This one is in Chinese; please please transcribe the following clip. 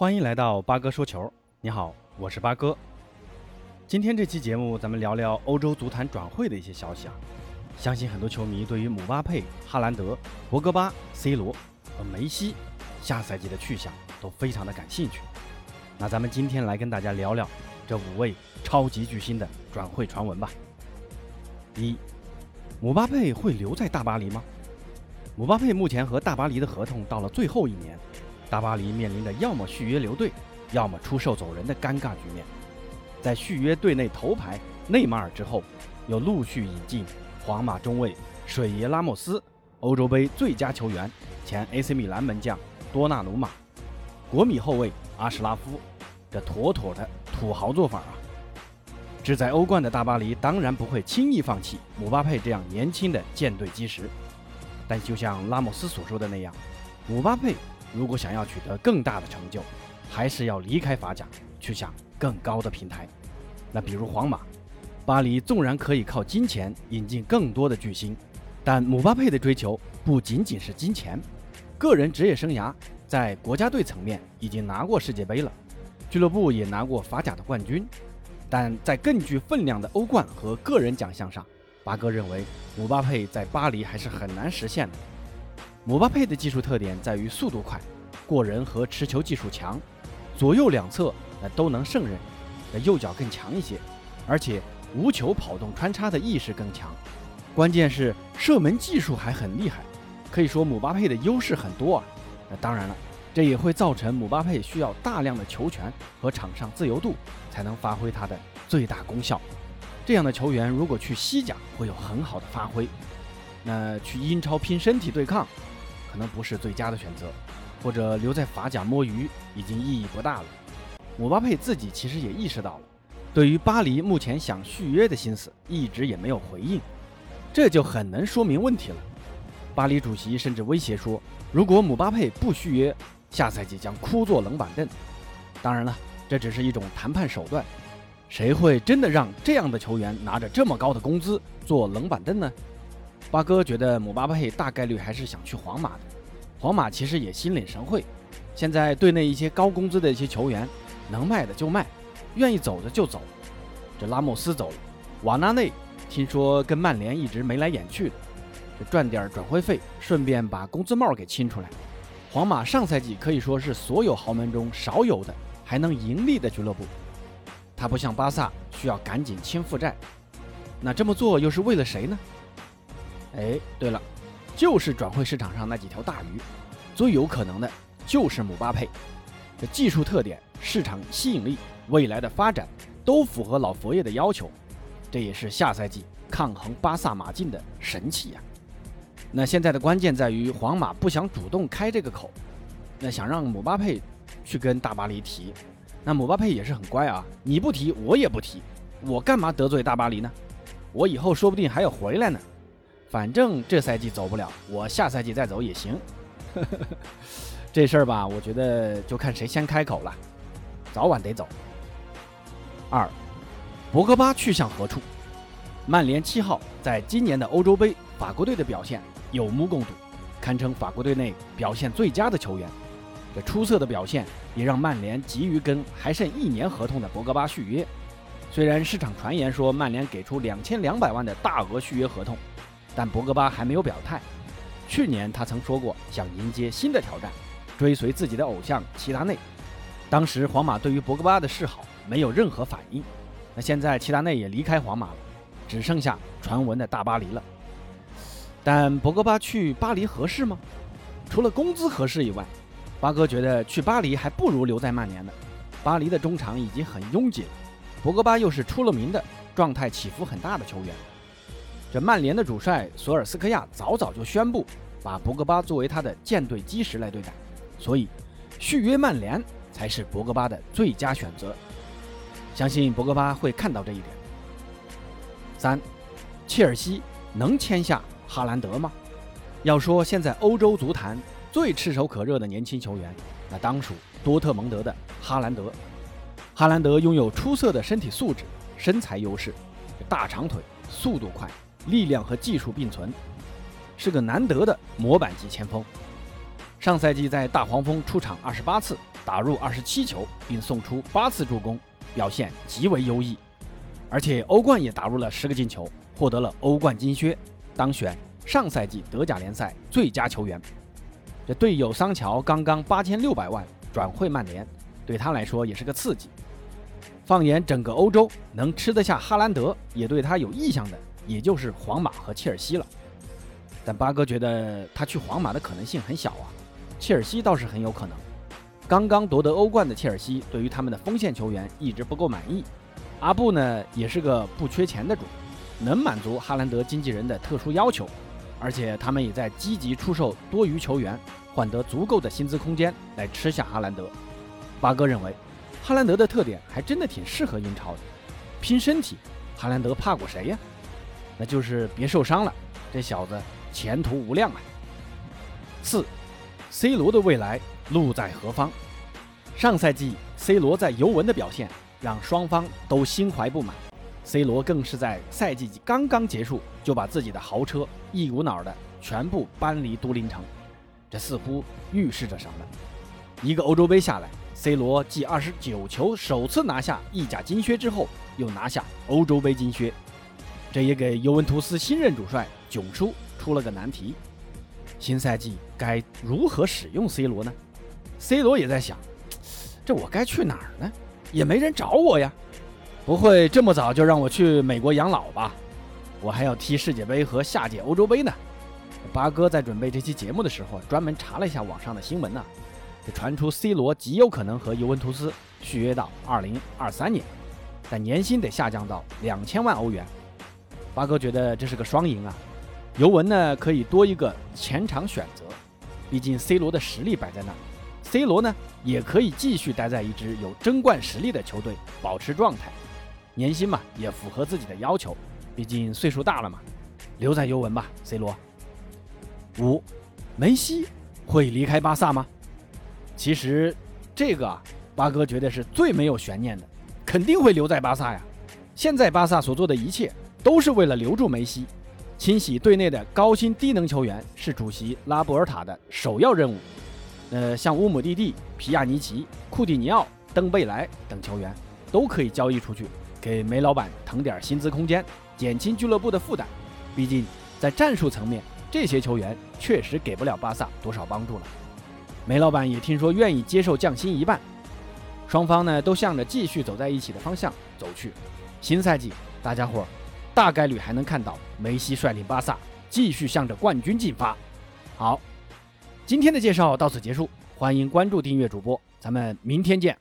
欢迎来到八哥说球。你好，我是八哥。今天这期节目，咱们聊聊欧洲足坛转会的一些消息啊。相信很多球迷对于姆巴佩、哈兰德、博格巴、C 罗和梅西下赛季的去向都非常的感兴趣。那咱们今天来跟大家聊聊这五位超级巨星的转会传闻吧。一，姆巴佩会留在大巴黎吗？姆巴佩目前和大巴黎的合同到了最后一年，大巴黎面临着要么续约留队，要么出售走人的尴尬局面。在续约队内头牌内马尔之后，又陆续引进皇马中卫水爷拉莫斯、欧洲杯最佳球员前 AC 米兰门将多纳鲁马、国米后卫阿什拉夫，这妥妥的土豪做法啊！志在欧冠的大巴黎当然不会轻易放弃姆巴佩这样年轻的舰队基石。但就像拉莫斯所说的那样，姆巴佩如果想要取得更大的成就，还是要离开法甲，去向更高的平台。那比如皇马、巴黎，纵然可以靠金钱引进更多的巨星，但姆巴佩的追求不仅仅是金钱。个人职业生涯在国家队层面已经拿过世界杯了，俱乐部也拿过法甲的冠军，但在更具分量的欧冠和个人奖项上。八哥认为，姆巴佩在巴黎还是很难实现的。姆巴佩的技术特点在于速度快、过人和持球技术强，左右两侧那都能胜任。那右脚更强一些，而且无球跑动穿插的意识更强。关键是射门技术还很厉害，可以说姆巴佩的优势很多啊。那当然了，这也会造成姆巴佩需要大量的球权和场上自由度，才能发挥他的最大功效。这样的球员如果去西甲会有很好的发挥，那去英超拼身体对抗，可能不是最佳的选择，或者留在法甲摸鱼已经意义不大了。姆巴佩自己其实也意识到了，对于巴黎目前想续约的心思一直也没有回应，这就很能说明问题了。巴黎主席甚至威胁说，如果姆巴佩不续约，下赛季将枯坐冷板凳。当然了，这只是一种谈判手段。谁会真的让这样的球员拿着这么高的工资坐冷板凳呢？八哥觉得姆巴佩大概率还是想去皇马的。皇马其实也心领神会，现在队内一些高工资的一些球员，能卖的就卖，愿意走的就走。这拉莫斯走了，瓦纳内听说跟曼联一直眉来眼去的，这赚点转会费，顺便把工资帽给清出来。皇马上赛季可以说是所有豪门中少有的还能盈利的俱乐部。他不像巴萨需要赶紧清负债，那这么做又是为了谁呢？哎，对了，就是转会市场上那几条大鱼，最有可能的就是姆巴佩。这技术特点、市场吸引力、未来的发展都符合老佛爷的要求，这也是下赛季抗衡巴萨马竞的神器呀。那现在的关键在于皇马不想主动开这个口，那想让姆巴佩去跟大巴黎提。那姆巴佩也是很乖啊，你不提我也不提，我干嘛得罪大巴黎呢？我以后说不定还要回来呢，反正这赛季走不了，我下赛季再走也行。这事儿吧，我觉得就看谁先开口了，早晚得走。二，博格巴去向何处？曼联七号在今年的欧洲杯法国队的表现有目共睹，堪称法国队内表现最佳的球员。这出色的表现也让曼联急于跟还剩一年合同的博格巴续约。虽然市场传言说曼联给出两千两百万的大额续约合同，但博格巴还没有表态。去年他曾说过想迎接新的挑战，追随自己的偶像齐达内。当时皇马对于博格巴的示好没有任何反应。那现在齐达内也离开皇马了，只剩下传闻的大巴黎了。但博格巴去巴黎合适吗？除了工资合适以外，八哥觉得去巴黎还不如留在曼联呢。巴黎的中场已经很拥挤了，博格巴又是出了名的状态起伏很大的球员。这曼联的主帅索尔斯克亚早早就宣布，把博格巴作为他的舰队基石来对待，所以续约曼联才是博格巴的最佳选择。相信博格巴会看到这一点。三，切尔西能签下哈兰德吗？要说现在欧洲足坛。最炙手可热的年轻球员，那当属多特蒙德的哈兰德。哈兰德拥有出色的身体素质、身材优势，大长腿、速度快、力量和技术并存，是个难得的模板级前锋。上赛季在大黄蜂出场二十八次，打入二十七球，并送出八次助攻，表现极为优异。而且欧冠也打入了十个进球，获得了欧冠金靴，当选上赛季德甲联赛最佳球员。这队友桑乔刚刚八千六百万转会曼联，对他来说也是个刺激。放眼整个欧洲，能吃得下哈兰德，也对他有意向的，也就是皇马和切尔西了。但八哥觉得他去皇马的可能性很小啊。切尔西倒是很有可能。刚刚夺得欧冠的切尔西，对于他们的锋线球员一直不够满意。阿布呢，也是个不缺钱的主，能满足哈兰德经纪人的特殊要求。而且他们也在积极出售多余球员，换得足够的薪资空间来吃下哈兰德。八哥认为，哈兰德的特点还真的挺适合英超的，拼身体，哈兰德怕过谁呀？那就是别受伤了，这小子前途无量啊。四。C 罗的未来路在何方？上赛季 C 罗在尤文的表现让双方都心怀不满，C 罗更是在赛季刚刚结束就把自己的豪车一股脑的全部搬离都灵城，这似乎预示着什么？一个欧洲杯下来，C 罗继二十九球首次拿下意甲金靴之后，又拿下欧洲杯金靴，这也给尤文图斯新任主帅囧叔出了个难题。新赛季该如何使用 C 罗呢？C 罗也在想，这我该去哪儿呢？也没人找我呀，不会这么早就让我去美国养老吧？我还要踢世界杯和下届欧洲杯呢。八哥在准备这期节目的时候，专门查了一下网上的新闻呢，就传出 C 罗极有可能和尤文图斯续约到2023年，但年薪得下降到两千万欧元。八哥觉得这是个双赢啊。尤文呢可以多一个前场选择，毕竟 C 罗的实力摆在那，C 罗呢也可以继续待在一支有争冠实力的球队，保持状态，年薪嘛也符合自己的要求，毕竟岁数大了嘛，留在尤文吧，C 罗。五，梅西会离开巴萨吗？其实这个啊，八哥觉得是最没有悬念的，肯定会留在巴萨呀。现在巴萨所做的一切都是为了留住梅西。清洗队内的高薪低能球员是主席拉波尔塔的首要任务。呃，像乌姆蒂蒂、皮亚尼奇、库蒂尼奥、登贝莱等球员都可以交易出去，给梅老板腾点薪资空间，减轻俱乐部的负担。毕竟在战术层面，这些球员确实给不了巴萨多少帮助了。梅老板也听说愿意接受降薪一半，双方呢都向着继续走在一起的方向走去。新赛季，大家伙儿。大概率还能看到梅西率领巴萨继续向着冠军进发。好，今天的介绍到此结束，欢迎关注订阅主播，咱们明天见。